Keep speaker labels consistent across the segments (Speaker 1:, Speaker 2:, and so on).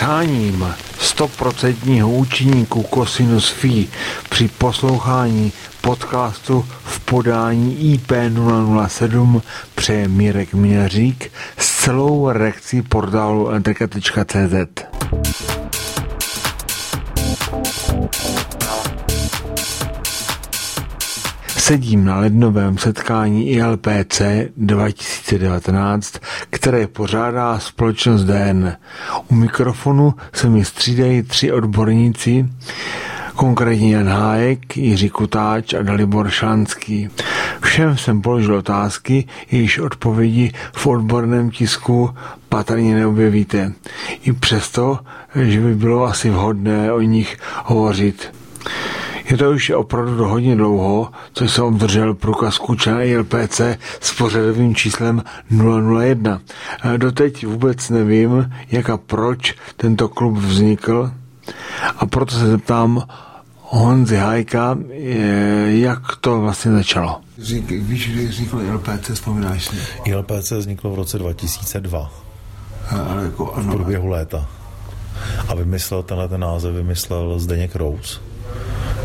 Speaker 1: přáním 100% účinníku Cosinus Phi při poslouchání podcastu v podání IP007 přeje Mirek Měřík s celou redakcí portálu entreka.cz. Sedím na lednovém setkání ILPC 2019, které pořádá společnost DN. U mikrofonu se mi střídají tři odborníci, konkrétně Jan Hájek, Jiří Kutáč a Dalibor Šánský. Všem jsem položil otázky, jejichž odpovědi v odborném tisku patrně neobjevíte. I přesto, že by bylo asi vhodné o nich hovořit. Je to už opravdu hodně dlouho, co jsem obdržel průkazku člena ILPC s pořadovým číslem 001. Doteď vůbec nevím, jak a proč tento klub vznikl a proto se zeptám Honzi Hajka, jak to vlastně začalo.
Speaker 2: Řík, víš, kdy vzniklo ILPC, vzpomínáš si?
Speaker 3: ILPC vzniklo v roce 2002.
Speaker 2: Ale jako,
Speaker 3: ano, v průběhu léta. A vymyslel tenhle ten název, vymyslel Zdeněk Rose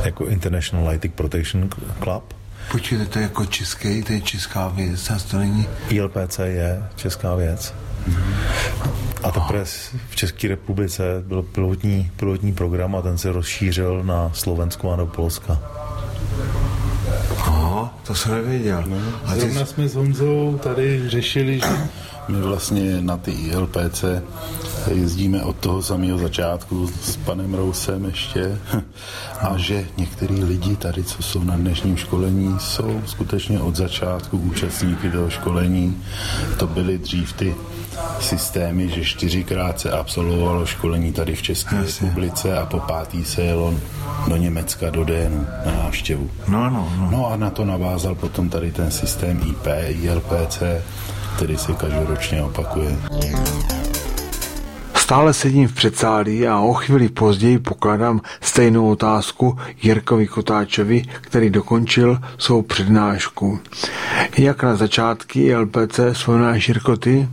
Speaker 3: jako International Lighting Protection Club.
Speaker 2: Počkejte, to je jako český, to je česká věc, a to není...
Speaker 3: ILPC je česká věc. A teprve v České republice byl pilotní, pilotní program a ten se rozšířil na Slovensko a do Polska.
Speaker 2: Aha, to jsem nevěděl.
Speaker 4: No, a zrovna ty... jsme s Honzou tady řešili, že my vlastně na ty ILPC jezdíme od toho samého začátku s panem Rousem ještě a že některý lidi tady, co jsou na dnešním školení, jsou skutečně od začátku účastníky toho školení. To byly dřív ty systémy, že čtyřikrát se absolvovalo školení tady v České Jasně. republice a po pátý se jelo do Německa, do DN na návštěvu.
Speaker 2: No, no, no.
Speaker 4: no a na to navázal potom tady ten systém IP, ILPC, který se každoročně opakuje.
Speaker 1: Stále sedím v předsálí a o chvíli později pokládám stejnou otázku Jirkovi Kotáčovi, který dokončil svou přednášku. Jak na začátky ILPC vzpomínáš Jirko ty?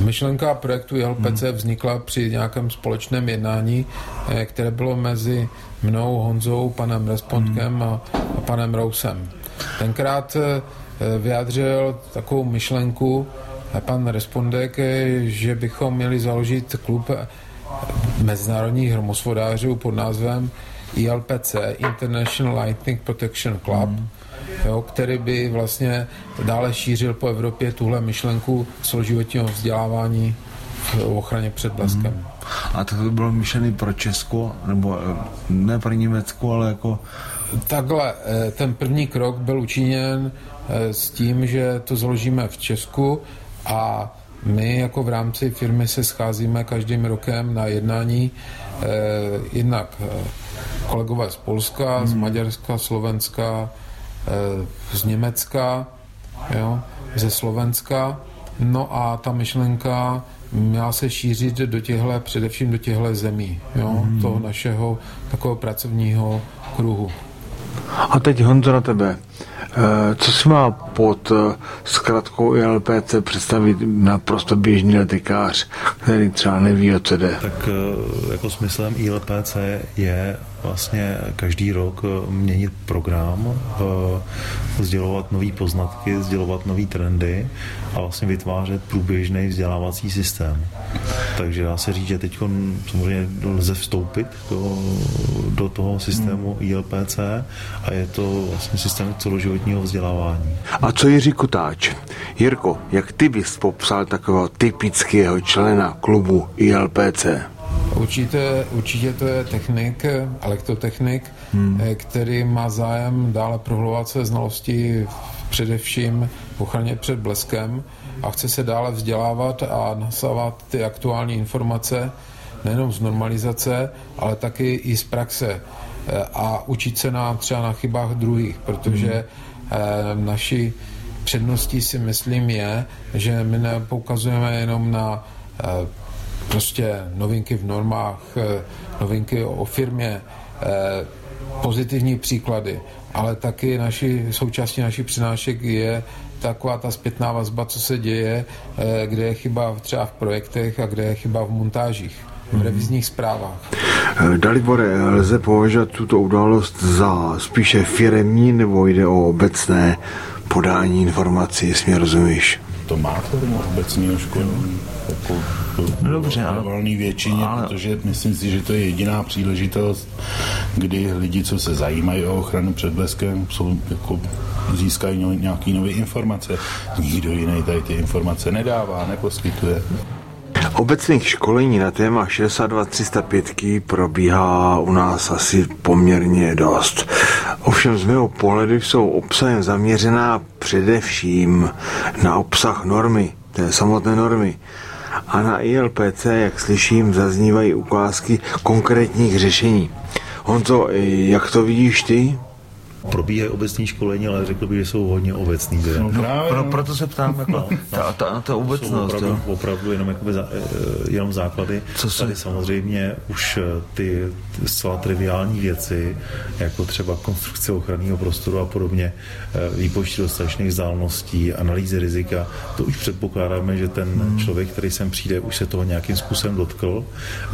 Speaker 5: Myšlenka projektu ILPC hmm. vznikla při nějakém společném jednání, eh, které bylo mezi mnou, Honzou, panem Respondkem hmm. a, a panem Rousem. Tenkrát eh, vyjádřil takovou myšlenku pan Respondek, že bychom měli založit klub mezinárodních hromosvodářů pod názvem ILPC, International Lightning Protection Club, mm. jo, který by vlastně dále šířil po Evropě tuhle myšlenku celoživotního vzdělávání v ochraně před bleskem. Mm.
Speaker 2: A to by bylo myšlený pro Česko, nebo eh, ne pro Německo, ale jako...
Speaker 5: Takhle, eh, ten první krok byl učiněn eh, s tím, že to založíme v Česku a my jako v rámci firmy se scházíme každým rokem na jednání eh, jednak eh, kolegové z Polska, hmm. z Maďarska, Slovenska, eh, z Německa, jo, ze Slovenska. No a ta myšlenka měla se šířit do těchto, především do těchto zemí, jo, hmm. toho našeho takového pracovního kruhu.
Speaker 1: A teď Honzo na tebe. Eh, co si má pod eh, zkratkou ILPC představit naprosto běžný letikář, který třeba neví, o co jde?
Speaker 3: Tak eh, jako smyslem ILPC je vlastně každý rok měnit program, sdělovat nové poznatky, sdělovat nové trendy a vlastně vytvářet průběžný vzdělávací systém. Takže dá se říct, že teď samozřejmě lze vstoupit do, do toho systému hmm. ILPC a je to vlastně systém celoživotního vzdělávání.
Speaker 1: A co Jiří Kutáč? Jirko, jak ty bys popsal takového typického člena klubu ILPC?
Speaker 5: Určitě, určitě to je technik, elektrotechnik, hmm. Eh, který má zájem dále prohlubovat své znalosti především v ochraně před bleskem a chce se dále vzdělávat a nasávat ty aktuální informace nejenom z normalizace, ale taky i z praxe a učit se nám třeba na chybách druhých, protože hmm. naší předností si myslím je, že my nepoukazujeme jenom na prostě novinky v normách, eh, novinky o firmě, eh, pozitivní příklady, ale taky naši, součástí našich přinášek je taková ta zpětná vazba, co se děje, eh, kde je chyba třeba v projektech a kde je chyba v montážích v revizních zprávách.
Speaker 1: Dalibore, lze považovat tuto událost za spíše firemní nebo jde o obecné podání informací, jestli mě rozumíš?
Speaker 4: To má formu obecného školení. Jako
Speaker 2: No dobře, ale-
Speaker 4: valný většině,
Speaker 2: ale-
Speaker 4: protože myslím si, že to je jediná příležitost, kdy lidi, co se zajímají o ochranu před bleskem, jsou jako získají no- nějaký nové informace. Nikdo jiný tady ty informace nedává, neposkytuje.
Speaker 1: Obecných školení na téma 62 305 probíhá u nás asi poměrně dost. Ovšem z mého pohledu jsou obsahem zaměřená především na obsah normy, té samotné normy. A na ILPC, jak slyším, zaznívají ukázky konkrétních řešení. Honzo, jak to vidíš ty?
Speaker 3: Probíhají obecní školení, ale řekl bych, že jsou hodně obecný. Že?
Speaker 4: No, právě,
Speaker 2: Pro,
Speaker 4: no.
Speaker 2: proto se ptám jako, ta, ta, to
Speaker 3: jsou
Speaker 2: obecnost.
Speaker 3: opravdu, opravdu jenom, jakoby za, eh, jenom základy.
Speaker 2: Co se-
Speaker 3: Tady samozřejmě už ty, ty zcela triviální věci, jako třeba konstrukce ochranného prostoru a podobně, eh, výpočty dostatečných vzdáleností, analýzy rizika, to už předpokládáme, že ten
Speaker 2: Hmm.
Speaker 3: člověk, který sem přijde, už se toho nějakým způsobem dotkl.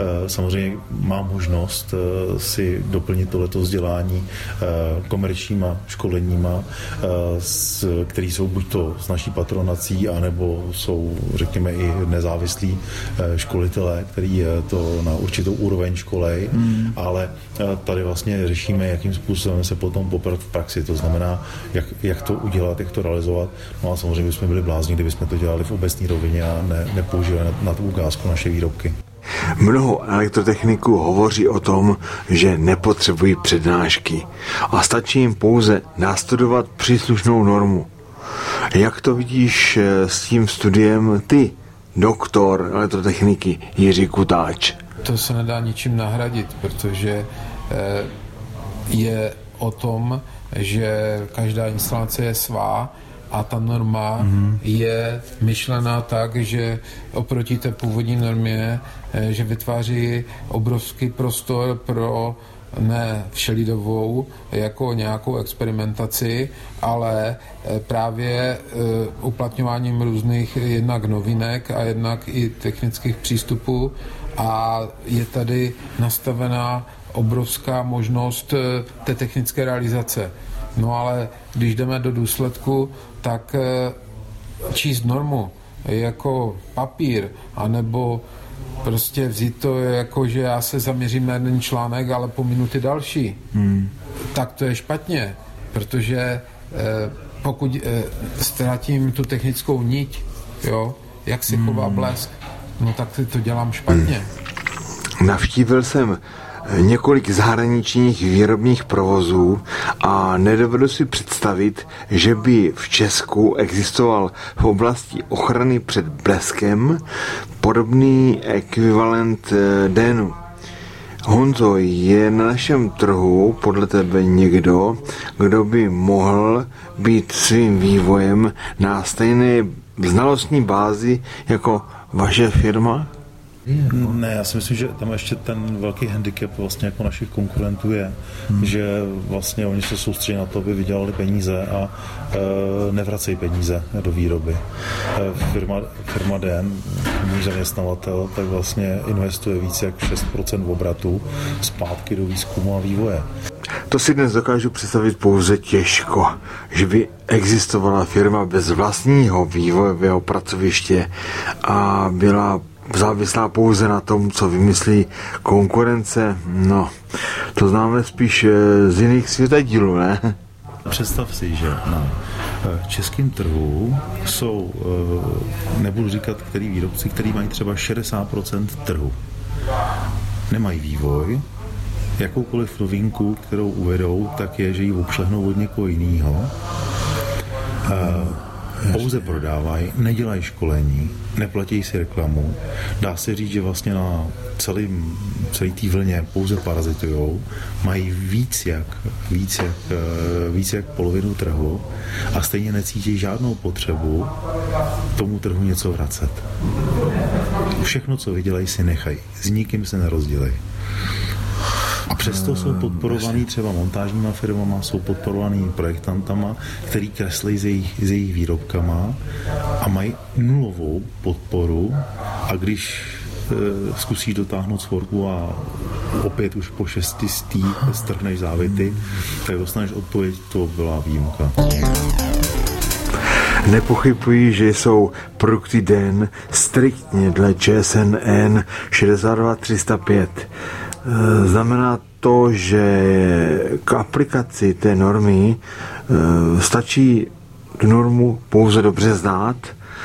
Speaker 3: Eh, Samozřejmě má možnost eh, si doplnit tohleto vzdělání eh, komerčníma školeníma, eh, který jsou buď to s naší patronací, anebo jsou, řekněme, i nezávislí eh, školitelé, který to na určitou úroveň školej, hmm. ale eh, tady vlastně řešíme, jakým způsobem se potom poprat v praxi, to znamená, jak, jak to udělat, jak to realizovat. No a samozřejmě bychom byli blázni, kdybychom to dělali v obecné rovině a ne, nepoužívali na, na tu ukázku naše výrobky.
Speaker 1: Mnoho elektrotechniků hovoří o tom, že nepotřebují přednášky a stačí jim pouze nastudovat příslušnou normu. Jak to vidíš eh, s tím studiem ty, doktor elektrotechniky Jiří Kutáč?
Speaker 5: To se nedá ničím nahradit, protože eh, je o tom, že každá instalace je svá a ta norma mm-hmm. je myšlená tak, že oproti té původní normě, že vytváří obrovský prostor pro ne všelidovou jako nějakou experimentaci, ale eh, právě eh, uplatňováním různých jednak novinek a jednak i technických přístupů a je tady nastavená obrovská možnost eh, té technické realizace. No ale když jdeme do důsledku, tak eh, číst normu jako papír, anebo prostě vzít to jako, že já se zaměřím na jeden článek, ale po minuty další, hmm. tak to je špatně, protože eh, pokud eh, ztratím tu technickou niť, jo, jak se chová blesk, no tak si to dělám špatně.
Speaker 1: Navštívil jsem několik zahraničních výrobních provozů a nedovedu si představit, že by v Česku existoval v oblasti ochrany před bleskem podobný ekvivalent eh, DENu. Honzo, je na našem trhu podle tebe někdo, kdo by mohl být svým vývojem na stejné znalostní bázi jako vaše firma?
Speaker 3: Ne, já si myslím, že tam ještě ten velký handicap vlastně jako našich konkurentů je, hmm. že vlastně oni se soustředí na to, aby vydělali peníze a e, nevracejí peníze do výroby. E, firma, firma DN, můj zaměstnavatel, tak vlastně investuje více jak 6% obratu zpátky do výzkumu a vývoje.
Speaker 1: To si dnes dokážu představit pouze těžko, že by existovala firma bez vlastního vývojového pracoviště a byla závislá pouze na tom, co vymyslí konkurence. No, to známe spíš eh, z jiných světadílů, ne?
Speaker 3: Představ si, že na eh, českém trhu jsou, eh, nebudu říkat, který výrobci, který mají třeba 60% trhu. Nemají vývoj, jakoukoliv novinku, kterou uvedou, tak je, že ji obšlehnou od někoho jiného. Pouze prodávají, nedělají školení, neplatí si reklamu. Dá se říct, že vlastně na celý, celý té vlně pouze parazitujou, mají víc jak, víc, jak, eh, víc jak polovinu trhu a stejně necítí žádnou potřebu tomu trhu něco vracet. Všechno, co vydělají, si nechají. S nikým se nerozdělají. A přesto jsou podporovaný třeba montážníma firmama, jsou podporovaný projektantama, který kreslí s jejich, s jejich výrobkama a mají nulovou podporu a když e, zkusí dotáhnout svorku a opět už po šestistý strhneš závity, tak dostaneš odpověď, to byla výjimka.
Speaker 1: Nepochybuji, že jsou produkty den striktně dle ČSNN 62305. E, znamená to, že k aplikaci té normy e, stačí tu normu pouze dobře znát,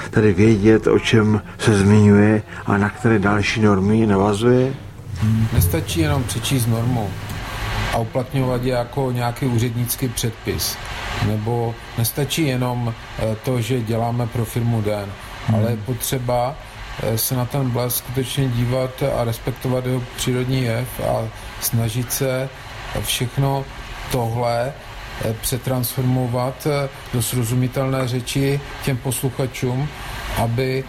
Speaker 1: tedy vědět, o čem se zmiňuje a na které další normy navazuje?
Speaker 5: Nestačí jenom přečíst normu a uplatňovat je jako nějaký úřednický předpis. Nebo nestačí jenom eh, to, že děláme pro firmu den, hmm. ale je potřeba eh, se na ten blesk skutečně dívat a respektovat jeho přírodní jev a snažit se všechno tohle eh, přetransformovat do srozumitelné řeči těm posluchačům, aby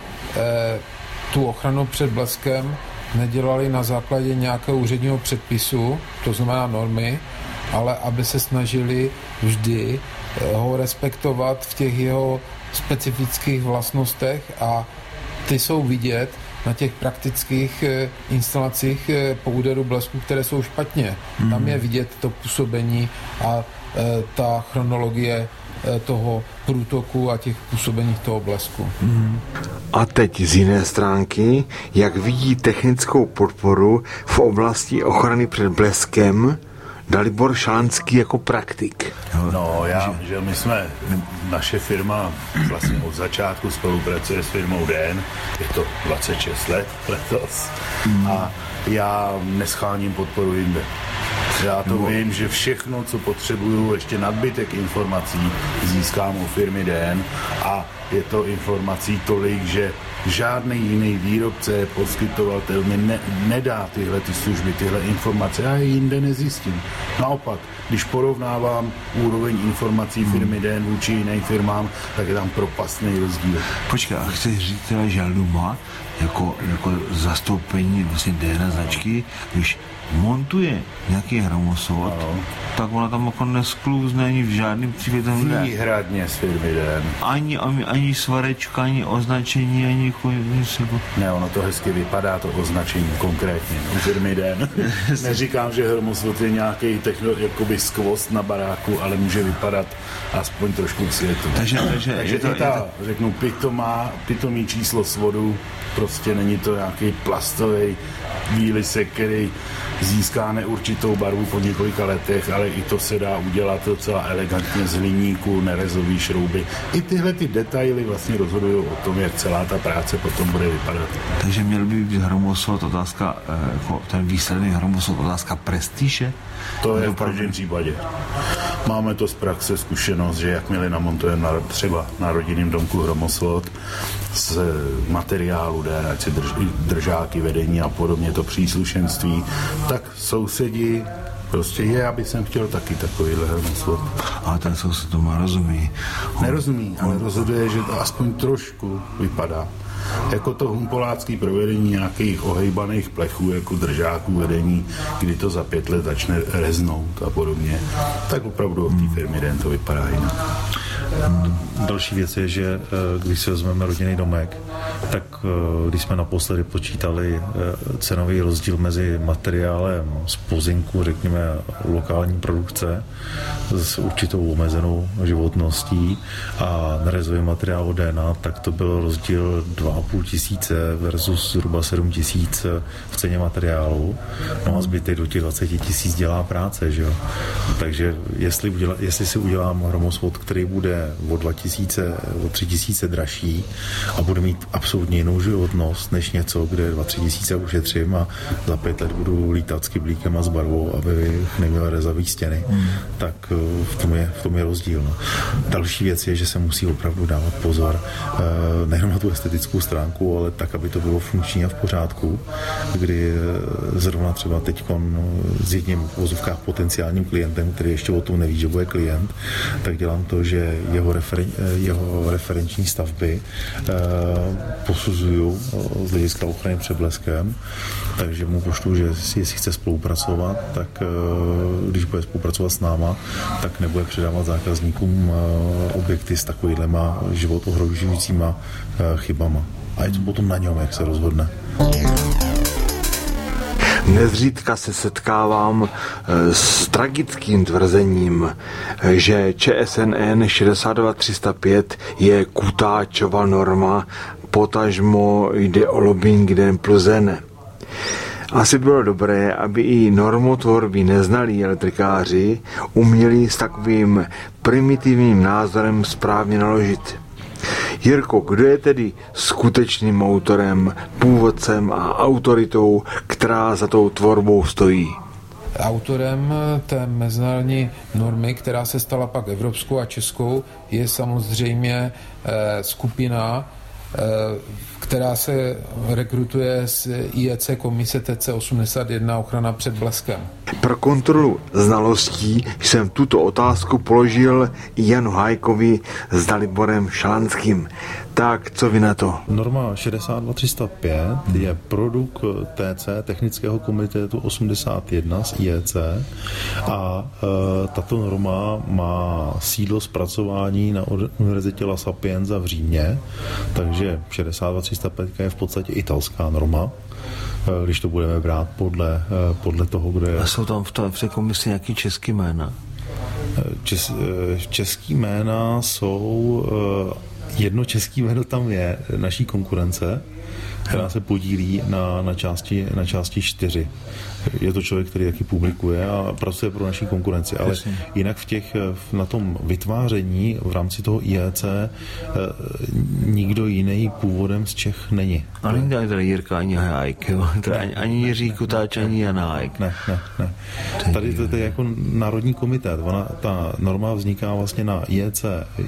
Speaker 5: tu ochranu před bleskem nedělali na základě nějakého úředního předpisu, to znamená normy, ale aby se snažili vždy eh, ho respektovat v těch jeho specifických vlastnostech a ty jsou vidět na těch praktických eh, instalacích eh, po úderu blesku, které jsou špatně. Mm. Tam je vidět to působení a ta chronologie Eh, toho průtoku a těch působení toho blesku. Mm.
Speaker 1: A teď z jiné stránky, jak vidí technickou podporu v oblasti ochrany před bleskem Dalibor Šalanský jako praktik.
Speaker 4: No, já, že my jsme, naše firma vlastně od začátku spolupracuje s firmou DN, je to 26 let letos a já nescháním podporu jinde. Já to no. vím, že všechno, co potřebuju, ještě nadbytek informací, získám u firmy DN a je to informací tolik, že žádný jiný výrobce, poskytovatel mi ne, nedá tyhle ty služby, tyhle informace. Já je jinde nezjistím. Naopak, když porovnávám úroveň informací firmy DN vůči jiným firmám, tak je tam propastný rozdíl.
Speaker 2: Počkej, a chceš říct teda, že Luma jako, jako zastoupení vlastně DN značky, když montuje nějaký hromosvod, no. tak ona tam jako nesklouzne ani v žádném případě.
Speaker 4: Výhradně z firmy den.
Speaker 2: Ani, ani, ani svarečka, ani označení, ani nic. Jako...
Speaker 4: Ne, ono to hezky vypadá, to označení konkrétně u firmy den. Neříkám, že hromosvod je nějaký techno, jakoby skvost na baráku, ale může vypadat aspoň trošku k světu.
Speaker 2: Takže, takže,
Speaker 4: takže to, ta, to... řeknu, pitomá, pitomý číslo svodu, prostě není to nějaký plastový výlisek, který získá neurčitou barvu po několika letech, ale i to se dá udělat docela elegantně z hliníku, nerezový šrouby. I tyhle ty detaily vlastně rozhodují o tom, jak celá ta práce potom bude vypadat.
Speaker 2: Takže měl by být hromosvod otázka, eh, jako ten výsledný hromosvod otázka prestiže?
Speaker 4: To je v každém případě. Máme to z praxe zkušenost, že jakmile namontujeme na, třeba na rodinném domku hromosvod z materiálu, D, ať si drž, držáky, vedení a podobně, to příslušenství, tak sousedi Prostě je, aby jsem chtěl taky takovýhle hromosvod.
Speaker 2: A ten soused to má rozumí.
Speaker 4: Nerozumí, ale rozhoduje, že to aspoň trošku vypadá jako to humpolácký provedení nějakých ohejbaných plechů, jako držáků vedení, kdy to za pět let začne reznout a podobně, tak opravdu v té firmě den to vypadá jinak.
Speaker 3: Další věc je, že eh, když si vezmeme rodinný domek, tak eh, když jsme naposledy počítali eh, cenový rozdíl mezi materiálem z pozinku, řekněme, lokální produkce s určitou omezenou životností a nerezový materiál od DNA, tak to byl rozdíl 2,5 tisíce versus zhruba 7 tisíc v ceně materiálu. No a zbytek do těch 20 tisíc dělá práce, že jo. Takže jestli, uděla, jestli si udělám hromosvod, který bude o 2000, o 3000 dražší a bude mít absolutně jinou životnost než něco, kde 2-3 tisíce ušetřím a za pět let budu lítat s kyblíkem a s barvou, aby neměl rezavý stěny, hmm. tak eh, v tom je, v tom je rozdíl. No. Další věc je, že se musí opravdu dávat pozor eh, nejenom na tu estetickou stránku, ale tak, aby to bylo funkční a v pořádku, kdy eh, zrovna třeba teď s jedním v vozovkách potenciálním klientem, který ještě o tom neví, že bude klient, tak dělám to, že jeho, referen, jeho referenční stavby posuzuju z hlediska ochrany před bleskem, takže mu pošlu, že jestli chce spolupracovat, tak když bude spolupracovat s náma, tak nebude předávat zákazníkům objekty s takovýhlema život ohrožujícíma chybama. A je to potom na něm, jak se rozhodne.
Speaker 1: Nezřídka se setkávám eh, s tragickým tvrzením, že ČSNN 62305 je kutáčova norma, potažmo jde o lobbying den N. Asi bylo dobré, aby i normotvorby neznalí elektrikáři uměli s takovým primitivním názorem správně naložit. Jirko, kdo je tedy skutečným autorem, původcem a autoritou, která za tou tvorbou stojí?
Speaker 5: Autorem té mezinárodní normy, která se stala pak evropskou a českou, je samozřejmě eh, skupina Eh, která se rekrutuje z IEC komise TC81 ochrana před bleskem.
Speaker 1: Pro kontrolu znalostí jsem tuto otázku položil Janu Hajkovi s Daliborem Šalanským. Tak, co vy na to?
Speaker 3: Norma 62305 hmm. je produkt TC, Technického komitetu 81 z IEC a e, tato norma má sídlo zpracování na Univerzitě La Sapienza v Římě, takže 62305 je v podstatě italská norma e, když to budeme brát podle, e, podle toho, kde je.
Speaker 2: A jsou tam v, tom, v té komisi nějaký český jména?
Speaker 3: Čes, český jména jsou jedno český jméno tam je, naší konkurence, která se podílí na, na, části, na části čtyři je to člověk, který taky publikuje a pracuje pro naší konkurenci, ale Jasně. jinak v těch, na tom vytváření v rámci toho IEC eh, nikdo jiný původem z Čech není.
Speaker 2: A není tady Jirka ani Hajk, ani, ani Jiří Kutáč, ani Jan Hajk.
Speaker 3: Ne, ne, ne. Tady to, to je jako národní komitét. Ona, ta norma vzniká vlastně na IEC,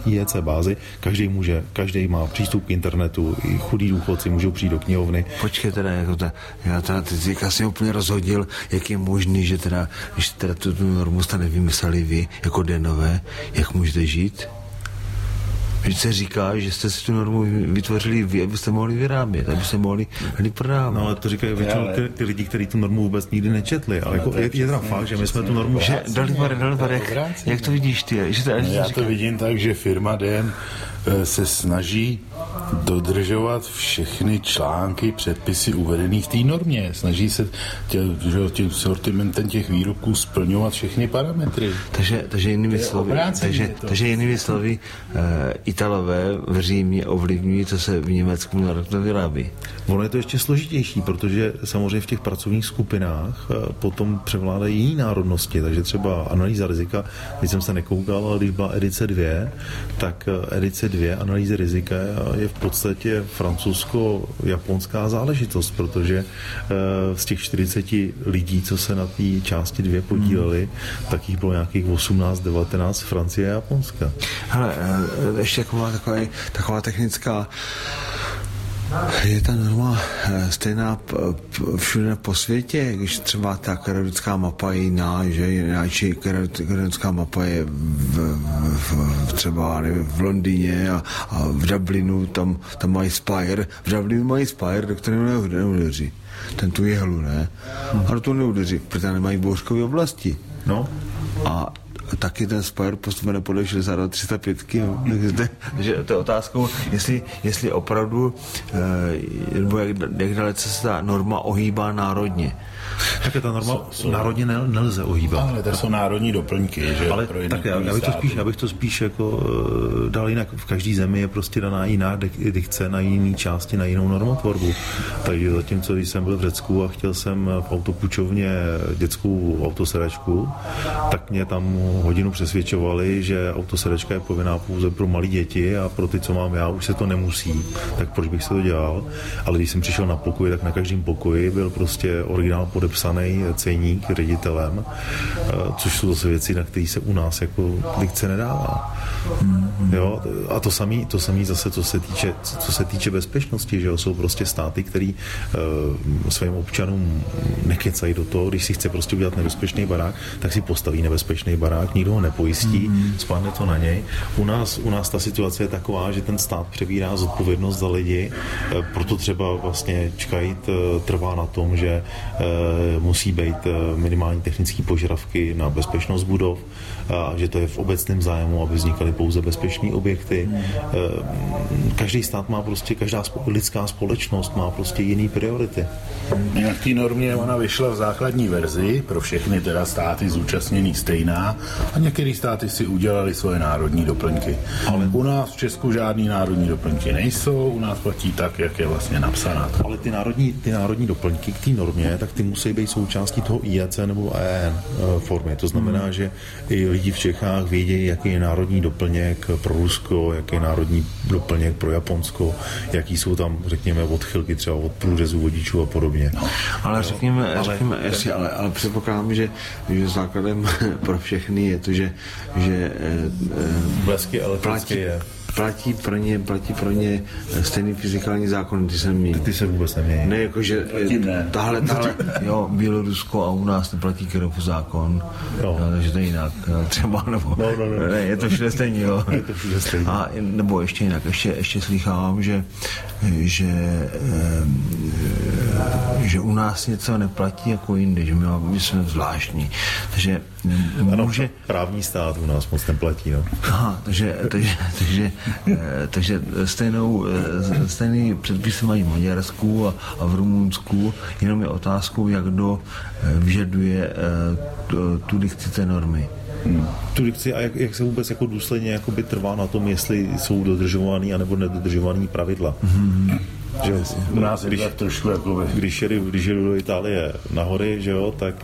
Speaker 3: IEC bázi. Každý může, každý má přístup k internetu, i chudí důchodci můžou přijít do knihovny.
Speaker 2: Počkej teda, jako ta, já teda teď asi úplně rozhodil, jak je možný, že teda, když teda tu, tu normu jste nevymysleli vy, jako denové, jak můžete žít? Vždyť se říká, že jste si tu normu vytvořili vy, abyste mohli vyrábět, abyste mohli hry prodávat.
Speaker 3: No ale to říkají většinou ty, ty lidi, kteří tu normu vůbec nikdy nečetli. Ale jako, je, je teda fakt, že my jsme tu normu...
Speaker 2: Že, Dalibor, Dalibor, jak, jak to vidíš ty? Že to,
Speaker 4: no, já to vidím tak, že firma DN eh, se snaží dodržovat všechny články, předpisy uvedené v té normě. Snaží se tě, že, tím sortimentem těch výrobků splňovat všechny parametry.
Speaker 2: Takže, takže jinými slovy, takže, takže jinými slovy uh, Italové v Římě ovlivňují, co se v Německu na vyrábí.
Speaker 3: Ono je to ještě složitější, protože samozřejmě v těch pracovních skupinách uh, potom převládají jiné národnosti, takže třeba analýza rizika, když jsem se nekoukal, ale když byla edice 2, tak uh, edice 2 analýzy rizika je v podstatě francouzsko-japonská záležitost, protože eh, z těch 40 lidí, co se na té části dvě podíleli, hmm. tak jich bylo nějakých 18-19 Francie a Japonska.
Speaker 2: Hele, eh, ještě taková, taková, taková technická je ta norma eh, stejná všude po světě, když třeba ta kredická mapa je jiná, že jináčí kredická mapa je v, v, v, třeba nevím, v Londýně a, a v Dublinu, tam, tam mají Spire, v Dublinu mají Spire, do kterého neudeří. Ten tu jehlu, ne? Hmm. Ale to neudeří, protože nemají bouřkové oblasti.
Speaker 3: No.
Speaker 2: A taky ten Spire podle 62 305. Takže to je otázkou, jestli, jestli opravdu, eh, nebo jak, jak dalece se ta norma ohýbá národně.
Speaker 3: Tak je ta norma jsou, jsou, národně nel, nelze ohýbat.
Speaker 4: Ale to jsou národní doplňky, že?
Speaker 3: Ale tak já, já, bych to spíš, já bych to spíš jako uh, dal jinak. V každé zemi je prostě daná jiná dikce na jiné části, na jinou normotvorbu. Takže zatímco, když jsem byl v Řecku a chtěl jsem v autopučovně dětskou autosedačku, tak mě tam hodinu přesvědčovali, že autosedačka je povinná pouze pro malé děti a pro ty, co mám já, už se to nemusí. Tak proč bych se to dělal? Ale když jsem přišel na pokoj, tak na každém pokoji byl prostě originál podepsaný ceník ředitelem, eh, což jsou zase věci, na které se u nás jako dikce nedává. Mm-hmm. Jo? A to samé to samý zase, co se týče, co se týče bezpečnosti, že jo? jsou prostě státy, který uh, svým občanům nekecají do toho, když si chce prostě udělat nebezpečný barák, tak si postaví nebezpečný barák tak nikdo ho nepojistí, mm. spadne to na něj. U nás, u nás ta situace je taková, že ten stát přebírá zodpovědnost za lidi, eh, proto třeba vlastně Čkajt eh, trvá na tom, že musí být minimální technické požadavky na bezpečnost budov, a že to je v obecném zájmu, aby vznikaly pouze bezpečné objekty. Každý stát má prostě, každá lidská společnost má prostě jiný priority.
Speaker 4: Jak té normě ona vyšla v základní verzi, pro všechny teda státy zúčastněný stejná a některé státy si udělali svoje národní doplňky. Ale u nás v Česku žádný národní doplňky nejsou, u nás platí tak, jak je vlastně napsaná.
Speaker 3: Ale ty národní, ty národní doplňky k té normě, tak ty musí být součástí toho IEC nebo EN e, formy. To znamená, hmm. že i lidi v Čechách vědí, jaký je národní doplněk pro Rusko, jaký je národní doplněk pro Japonsko, jaký jsou tam, řekněme, odchylky třeba od průřezu vodičů a podobně. No.
Speaker 2: Ale řekněme, ale, řekněme jestli, ale, ale předpokládám, že, že základem pro všechny je to, že, že
Speaker 3: blesky platí, je
Speaker 2: platí pro ně, platí pro ně stejný fyzikální zákon, ty se mění.
Speaker 3: Ty se vůbec nemění.
Speaker 2: Ne, jakože ne. tahle, tahle, jo, Bělorusko a u nás neplatí Kirov zákon, jo. No, takže to je jinak, třeba, nebo, no, no, no. ne, je to všude stejný, jo.
Speaker 3: Je to všude stejný.
Speaker 2: A, nebo ještě jinak, ještě, ještě slychávám, že, že, že u nás něco neplatí jako jinde, že my, my jsme zvláštní. Takže
Speaker 3: ano, může... právní stát u nás moc neplatí, no.
Speaker 2: Aha, takže, takže, takže, eh, takže stejnou, eh, stejný předpisy mají v Maďarsku a, a v Rumunsku, jenom je otázkou, jak kdo eh, vyžaduje tu, tu dikci té normy.
Speaker 3: Hmm. Tu dikci a jak, jak se vůbec jako důsledně jakoby trvá na tom, jestli jsou dodržovaný anebo nedodržovaný pravidla. Hmm.
Speaker 4: Že u nás je když, trošku jako
Speaker 3: když, jedu, když jedu do Itálie na hory, že jo, tak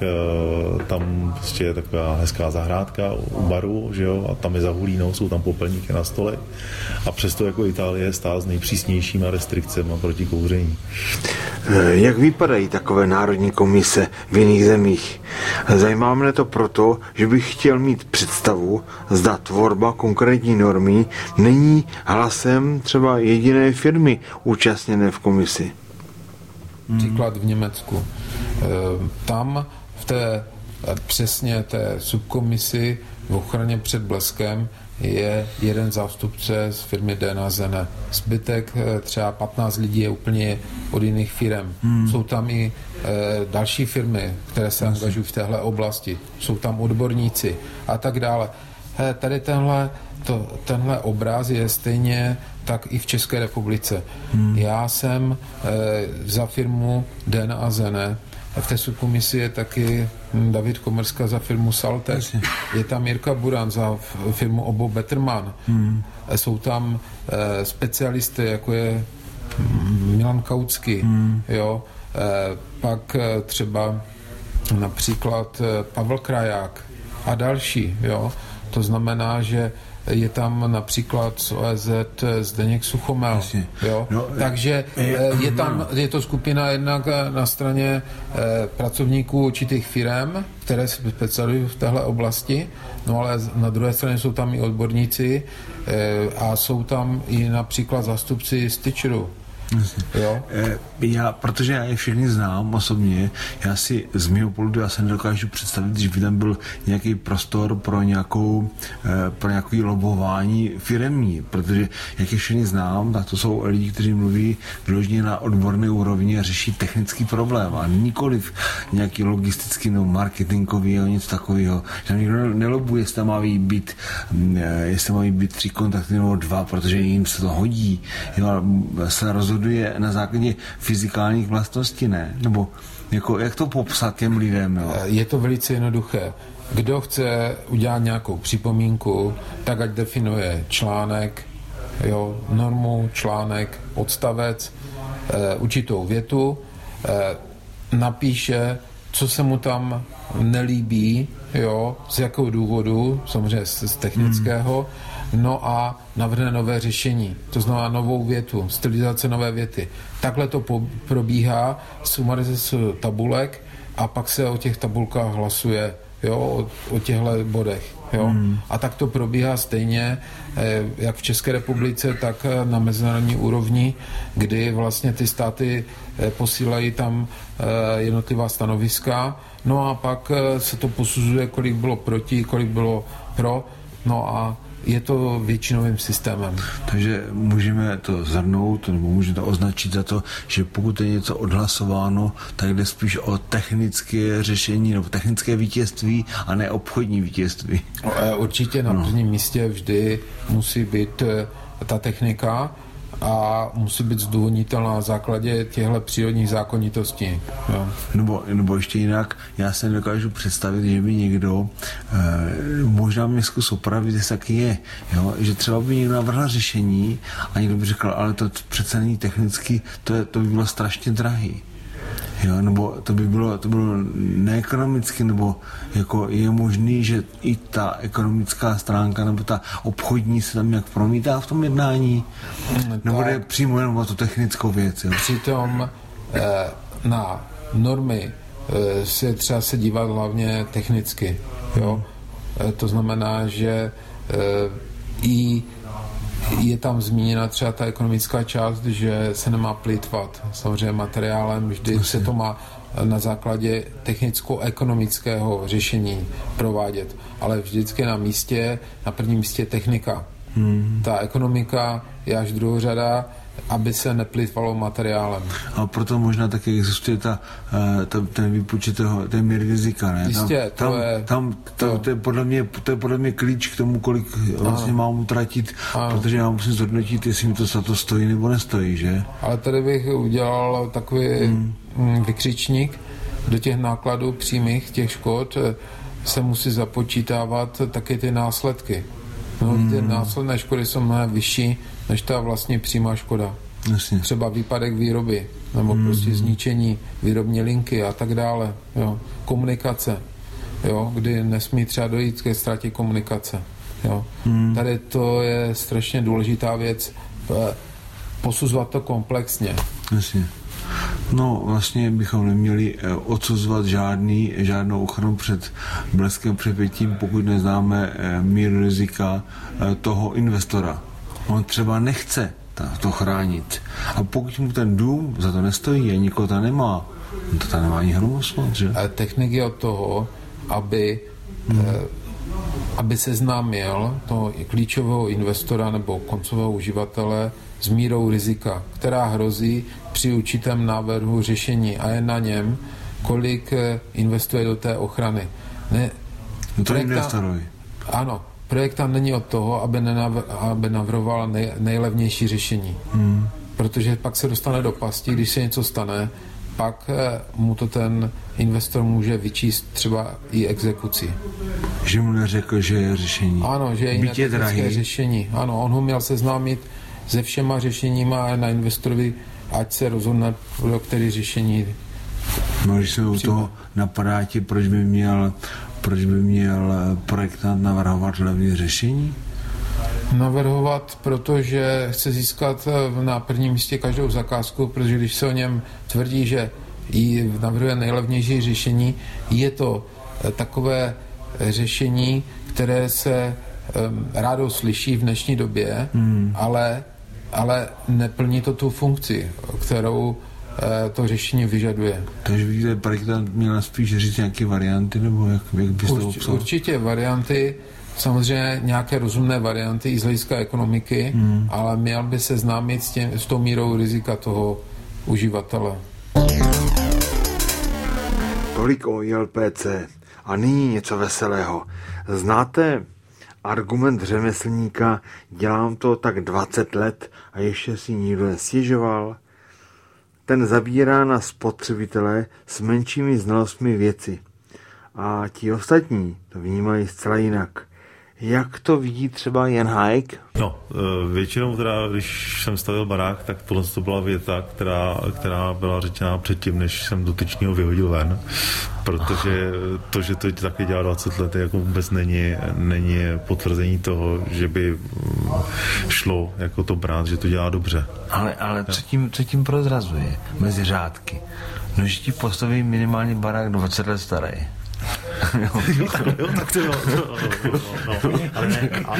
Speaker 3: uh, tam prostě je taková hezká zahrádka u baru, že jo, a tam je za hulínou, jsou tam popelníky na stole a přesto jako Itálie je stát s nejpřísnějšíma restrikcemi proti kouření.
Speaker 1: Eh, jak vypadají takové národní komise v jiných zemích? Zajímá mě to proto, že bych chtěl mít představu, zda tvorba konkrétní normy není hlasem třeba jediné firmy účastněné v komisi.
Speaker 5: Příklad v Německu. Eh, tam v té přesně té subkomisi v ochraně před bleskem je jeden zástupce z firmy DNA Zene. Zbytek, eh, třeba 15 lidí je úplně od jiných firm. Hmm. Jsou tam i e, další firmy, které se angažují v téhle oblasti. Jsou tam odborníci a tak dále. He, tady tenhle, to, tenhle obraz je stejně tak i v České republice. Hmm. Já jsem e, za firmu Den a Zene v té subkomisi je taky David Komerska za firmu Saltek. Je tam Jirka Buran za firmu Obo Betterman. Hmm. Jsou tam e, specialisty, jako je Milan Kautsky. Hmm. Jo. E, pak třeba například Pavel Kraják a další. Jo. To znamená, že je tam například z OEZ Zdeněk Suchomel. Jo? No, Takže je, eh, je tam, je to skupina jednak na straně eh, pracovníků určitých firm, které se specializují v téhle oblasti, no ale na druhé straně jsou tam i odborníci eh, a jsou tam i například zastupci Stitcheru,
Speaker 2: Jo? Eh, já, protože já je všechny znám osobně, já si z mého pohledu já se nedokážu představit, že by tam byl nějaký prostor pro nějakou eh, pro nějaký lobování firemní, protože jak je všechny znám, tak to jsou lidi, kteří mluví vyloženě na odborné úrovni a řeší technický problém a nikoliv nějaký logistický nebo marketingový nebo něco takového. Že nikdo nelobuje, jestli tam má být, mm, eh, jestli má být tři kontakty nebo dva, protože jim se to hodí. Jo, se rozhoduje rozhoduje na základě fyzikálních vlastností, ne? Nebo jako, jak to popsat těm lidem? Jo?
Speaker 5: Je to velice jednoduché. Kdo chce udělat nějakou připomínku, tak ať definuje článek, jo, normu, článek, odstavec, e, určitou větu, e, napíše, co se mu tam nelíbí, jo, z jakého důvodu, samozřejmě z, z technického, hmm no a navrhne nové řešení, to znamená novou větu, stylizace nové věty. Takhle to po, probíhá, sumarizace tabulek a pak se o těch tabulkách hlasuje, jo, o, o těchto bodech. Jo? Hmm. A tak to probíhá stejně, eh, jak v České republice, tak eh, na mezinárodní úrovni, kdy vlastně ty státy eh, posílají tam jednotlivá stanoviska, no a pak se to posuzuje, kolik bylo proti, kolik bylo pro, no a je to většinovým systémem.
Speaker 2: Takže můžeme to zhrnout, nebo můžeme to označit za to, že pokud je něco odhlasováno, tak jde spíš o technické řešení nebo technické vítězství a ne obchodní vítězství.
Speaker 5: Určitě na prvním místě vždy musí být eh, ta technika, a musí být zdůvodnitelná na základě těchto přírodních zákonitostí. Jo.
Speaker 2: Nebo, nebo ještě jinak, já se nedokážu představit, že by někdo, e, možná mě zkus opravit, jestli taky je, jo, že třeba by někdo navrhl řešení a někdo by řekl, ale to přece není technicky, to, je, to by bylo strašně drahý. Jo, nebo to by bylo, to bylo neekonomicky, nebo jako je možný, že i ta ekonomická stránka nebo ta obchodní se tam jak promítá v tom jednání, nebo jde přímo jenom o tu technickou věc. Jo?
Speaker 5: Přitom eh, na normy eh, se třeba se dívat hlavně technicky. Jo? Eh, to znamená, že eh, i je tam zmíněna třeba ta ekonomická část, že se nemá plýtvat samozřejmě materiálem, vždy Asi. se to má na základě technicko-ekonomického řešení provádět, ale vždycky na místě, na prvním místě technika. Hmm. Ta ekonomika je až druhořada, aby se neplýtvalo materiálem.
Speaker 2: A proto možná taky existuje ta, eh, ta, ten výpočet toho, té míry rizika, ne?
Speaker 5: Jistě,
Speaker 2: tam,
Speaker 5: to je...
Speaker 2: Tam, to, to, je podle mě, to je podle mě klíč k tomu, kolik vlastně ano. mám utratit, ano. protože já musím zhodnotit, jestli mi to za to stojí nebo nestojí, že?
Speaker 5: Ale tady bych udělal takový hmm. Mm, vykřičník do těch nákladů přímých, těch škod, eh, se musí započítávat taky ty následky. No, hmm. Ty následné škody jsou mnohem vyšší než ta vlastně přímá škoda.
Speaker 2: Jasně.
Speaker 5: Třeba výpadek výroby, nebo hmm. prostě zničení výrobní linky a tak dále. Jo. Komunikace, jo, kdy nesmí třeba dojít ke ztrátě komunikace. Jo. Hmm. Tady to je strašně důležitá věc, eh, posuzovat to komplexně.
Speaker 2: Jasně. No, vlastně bychom neměli eh, odsuzovat žádný, žádnou ochranu před bleskem přepětím, pokud neznáme eh, míru rizika toho investora. On třeba nechce to chránit. A pokud mu ten dům za to nestojí a nikoho to nemá, no to tam nemá ani hromosmot, že?
Speaker 5: A technik je od toho, aby hmm. eh, aby seznámil toho klíčového investora nebo koncového uživatele s mírou rizika, která hrozí při určitém návrhu řešení a je na něm, kolik eh, investuje do té ochrany.
Speaker 2: Ne, no to investorovi.
Speaker 5: Ano, projektant není od toho, aby, nenav, aby navrhoval nej, nejlevnější řešení. Hmm. Protože pak se dostane do pasti, když se něco stane, pak eh, mu to ten investor může vyčíst třeba i exekuci.
Speaker 2: Že mu neřekl, že je řešení.
Speaker 5: Ano, že je jiné drahý. řešení. Ano, on ho měl seznámit se všema řešeníma a na investorovi, ať se rozhodne, pro který řešení.
Speaker 2: No, když se u toho napadá ti, proč by měl proč by měl projektant navrhovat levné řešení?
Speaker 5: Navrhovat, protože chce získat na prvním místě každou zakázku, protože když se o něm tvrdí, že jí navrhuje nejlevnější řešení, je to eh, takové řešení, které se um, rádo slyší v dnešní době, hmm. ale, ale neplní to tu funkci, kterou Eh, to řešení vyžaduje.
Speaker 2: Takže vidíte, projektant měl spíš říct nějaké varianty, nebo jak, jak byste
Speaker 5: Urč, to Určitě varianty, samozřejmě nějaké rozumné varianty i z hlediska ekonomiky, hmm. ale měl by se známit s, tím, s tou mírou rizika toho uživatele.
Speaker 1: Tolik o ILPC. A nyní něco veselého. Znáte argument řemeslníka, dělám to tak 20 let a ještě si nikdo nestěžoval? Ten zabírá na spotřebitele s menšími znalostmi věci. A ti ostatní to vnímají zcela jinak. Jak to vidí třeba Jan Hajk?
Speaker 3: No, e, většinou teda, když jsem stavil barák, tak tohle to byla věta, která, která byla řečena předtím, než jsem dotyčního vyhodil ven, protože to, že to taky dělá 20 let, jako vůbec není, není potvrzení toho, že by mm, šlo jako to brát, že to dělá dobře.
Speaker 2: Ale, ale co, tím, co tím prozrazuje mezi řádky? No, že ti postaví minimálně barák 20 let starý.
Speaker 3: Jo, tak, jo, tak to jo. No, no, no, no. Ale ne, a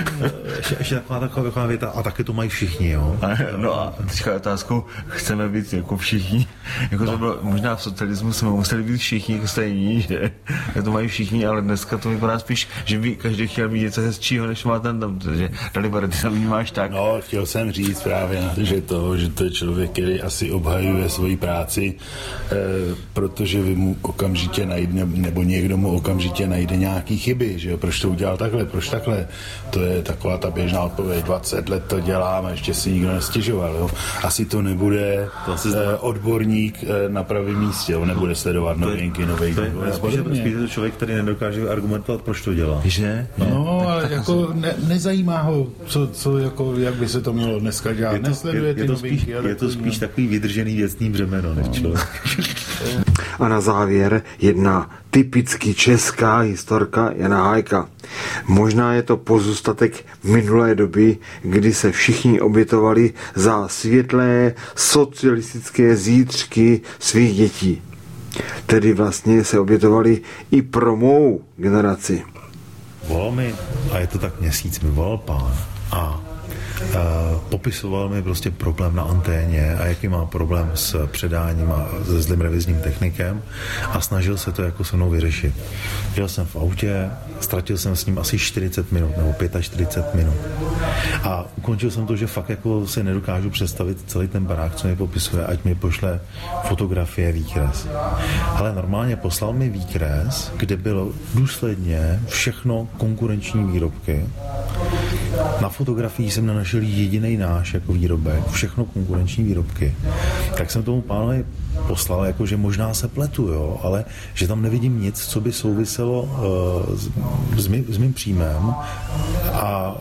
Speaker 3: ještě, ještě taková, taková, taková věta, a taky to mají všichni, jo.
Speaker 2: No a teďka je otázkou, chceme být jako všichni, jako to bylo, možná v socialismu jsme museli být všichni jako stejní, že to mají všichni, ale dneska to vypadá spíš, že by každý chtěl mít něco hezčího, než má ten tam, že Dalibor, ty tam máš tak.
Speaker 4: No, chtěl jsem říct právě, že to, že to je člověk, který asi obhajuje svoji práci, eh, protože vy mu okamžitě najde, nebo někdo mu okamžitě najde nějaký chyby, že jo, proč to udělal takhle, proč takhle, to je taková ta běžná odpověď, 20 let to dělám a ještě si nikdo nestěžoval, jo. Asi to nebude to asi eh, odborník eh, na pravém místě, jo, nebude sledovat novinky, nový
Speaker 3: to je, to je spíš, spíš to člověk, který nedokáže argumentovat, proč to dělá.
Speaker 2: Že?
Speaker 4: No, no ale jako ne, nezajímá ho, co, co, jako, jak by se to mělo dneska dělat.
Speaker 3: Je to,
Speaker 4: Nesleduje
Speaker 3: je,
Speaker 4: ty
Speaker 3: je to
Speaker 4: novinky.
Speaker 3: spíš,
Speaker 4: ale
Speaker 3: je to
Speaker 4: to-
Speaker 3: spíš takový vydržený věcný břemeno, než člověk.
Speaker 1: A na závěr jedna typicky česká historka Jana Hájka. Možná je to pozůstatek minulé doby, kdy se všichni obětovali za světlé socialistické zítřky svých dětí. Tedy vlastně se obětovali i pro mou generaci.
Speaker 3: Volal mi, a je to tak měsíc, mi volal pán a popisoval mi prostě problém na anténě a jaký má problém s předáním a se zlým revizním technikem a snažil se to jako se mnou vyřešit. Jel jsem v autě, ztratil jsem s ním asi 40 minut nebo 45 minut. A ukončil jsem to, že fakt jako si nedokážu představit celý ten barák, co mi popisuje, ať mi pošle fotografie, výkres. Ale normálně poslal mi výkres, kde bylo důsledně všechno konkurenční výrobky. Na fotografii jsem nenašel jediný náš jako výrobek, všechno konkurenční výrobky. Tak jsem tomu pánovi poslal, jako že možná se pletu, jo, ale že tam nevidím nic, co by souviselo uh, s, s, mý, s mým příjmem a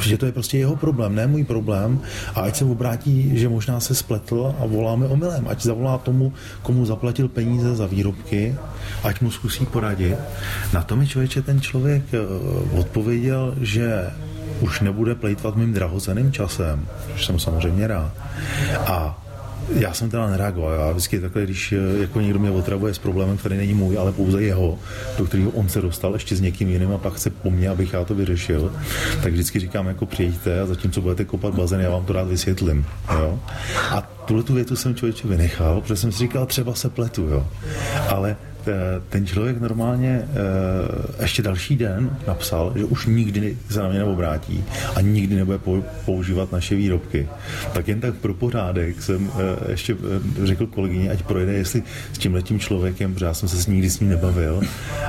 Speaker 3: že to je prostě jeho problém, ne můj problém a ať se obrátí, že možná se spletl a voláme omylem, ať zavolá tomu, komu zaplatil peníze za výrobky, ať mu zkusí poradit. Na to mi člověče ten člověk uh, odpověděl, že už nebude plejtvat mým drahoceným časem, což jsem samozřejmě rád. A já jsem teda nereagoval. Já vždycky takhle, když eh, jako někdo mě otravuje s problémem, který není můj, ale pouze jeho, do kterého on se dostal ještě s někým jiným a pak chce po mně, abych já to vyřešil, tak vždycky říkám, jako přijďte a zatímco budete kopat bazén, já vám to rád vysvětlím. Jo? A tuhle tu větu jsem člověče vynechal, protože jsem si říkal, třeba se pletu, jo. Ale eh, ten člověk normálně eh, ještě další den napsal, že už nikdy se na mě neobrátí a nikdy nebude pou- používat naše výrobky. Tak jen tak pro pořádek jsem eh, ještě řekl kolegyně, ať projede, jestli s tím letím člověkem, protože já jsem se s nikdy s ním nebavil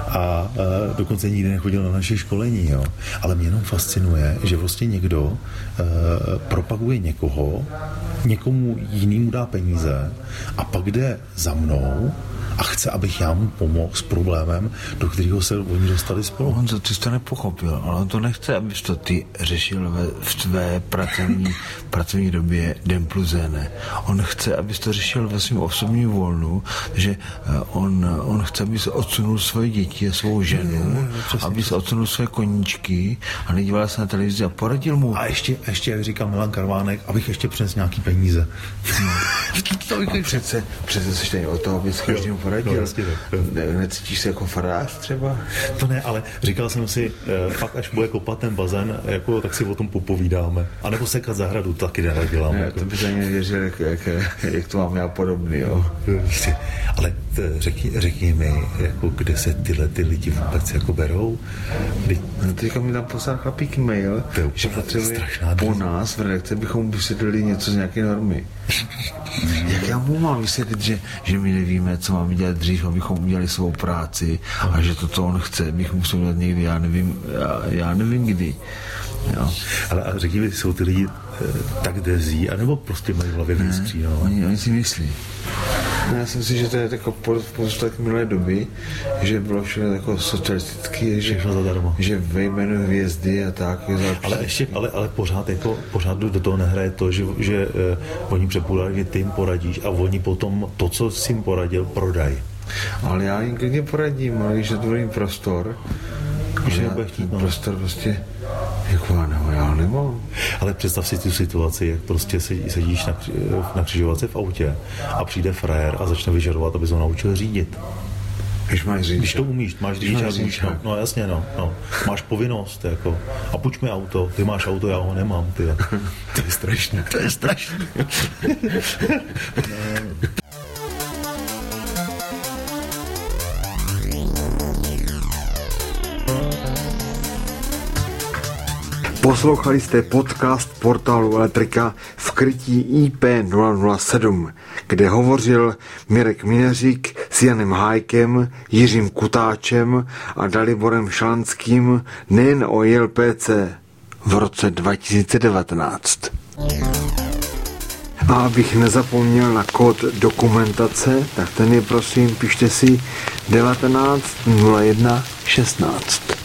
Speaker 3: a dokonce nikdy nechodil na naše školení. Jo. Ale mě jenom fascinuje, že vlastně někdo propaguje někoho, někomu jinému dá peníze a pak jde za mnou a chce, abych já mu pomohl s problémem, do kterého se oni dostali spolu.
Speaker 2: Honzo, ty jsi to nepochopil, ale on to nechce, abys to ty řešil ve, v tvé pracovní, pracovní době den plus ne. On chce, abys to řešil ve svém osobním volnu, že eh, on, on chce, abys odsunul svoje děti a svou ženu, abys odsunul své koníčky a nedíval se na televizi a poradil mu.
Speaker 3: A ještě, ještě, jak říkal Milan Karvánek, abych ještě přinesl nějaký peníze.
Speaker 2: to přece, přece jsi tady o to, abys každému poradil.
Speaker 3: no, jasně.
Speaker 2: Ne, necítíš se jako farář třeba?
Speaker 3: To ne, ale říkal jsem si, eh, fakt až bude kopat ten bazén, jako, tak si o tom popovídáme. A nebo sekat zahradu, taky nerad dělám.
Speaker 2: Ne,
Speaker 3: jako.
Speaker 2: to bys ani nevěřil, jak, jak, jak to mám já podobný, jo.
Speaker 3: Prostě. Ale t- řekni, řekni mi, jako, kde se tyhle ty lidi vůbec jako berou? Kdy,
Speaker 2: No teďka mi tam poslal chlapík mail,
Speaker 3: To je
Speaker 2: že potřebuje
Speaker 3: strašná
Speaker 2: po nás v redakci, bychom vysvětlili něco z nějaké normy. Jak já mu mám vysvětlit, že, že my nevíme, co máme dělat dřív, abychom udělali svou práci a že toto on chce, bych musel dělat někdy, já nevím, já, já nevím kdy. Jo.
Speaker 3: ale a řekni mi, jsou ty lidi eh, tak dezí, anebo prostě mají v hlavě vystříno?
Speaker 2: Oni, oni si myslí. Já si myslím, že to je jako pozůstatek minulé doby, že bylo všechno jako socialistické, že, že ve jménu hvězdy a tak. Je
Speaker 3: Ale ještě, ale, ale pořád, jako, pořád do toho nehraje to, že, že uh, oni předpokládají, že ty jim poradíš a oni potom to, co jsi jim poradil, prodají.
Speaker 2: Ale já jim klidně poradím, ale když dovolím prostor,
Speaker 3: Když
Speaker 2: že
Speaker 3: nebude chtít, no.
Speaker 2: prostor prostě, jako já, nebo já nemám.
Speaker 3: Ale představ si tu situaci, jak prostě sedí- sedíš na, na křižovatce v autě a přijde frajer a začne vyžadovat, aby se ho naučil řídit.
Speaker 2: Když máš řidič.
Speaker 3: Když to umíš, máš
Speaker 2: Když
Speaker 3: řidič,
Speaker 2: máš
Speaker 3: umíš,
Speaker 2: řidičák.
Speaker 3: no, no, jasně, no, no. Máš povinnost, jako. A půjč mi auto, ty máš auto, já ho nemám, ty.
Speaker 2: To je strašné.
Speaker 3: To je strašné.
Speaker 1: Poslouchali jste podcast portálu Elektrika v krytí IP007, kde hovořil Mirek Mineřík s Janem Hájkem, Jiřím Kutáčem a Daliborem Šlanským nejen o ILPC v roce 2019. A abych nezapomněl na kód dokumentace, tak ten je prosím, pište si 19 01 16.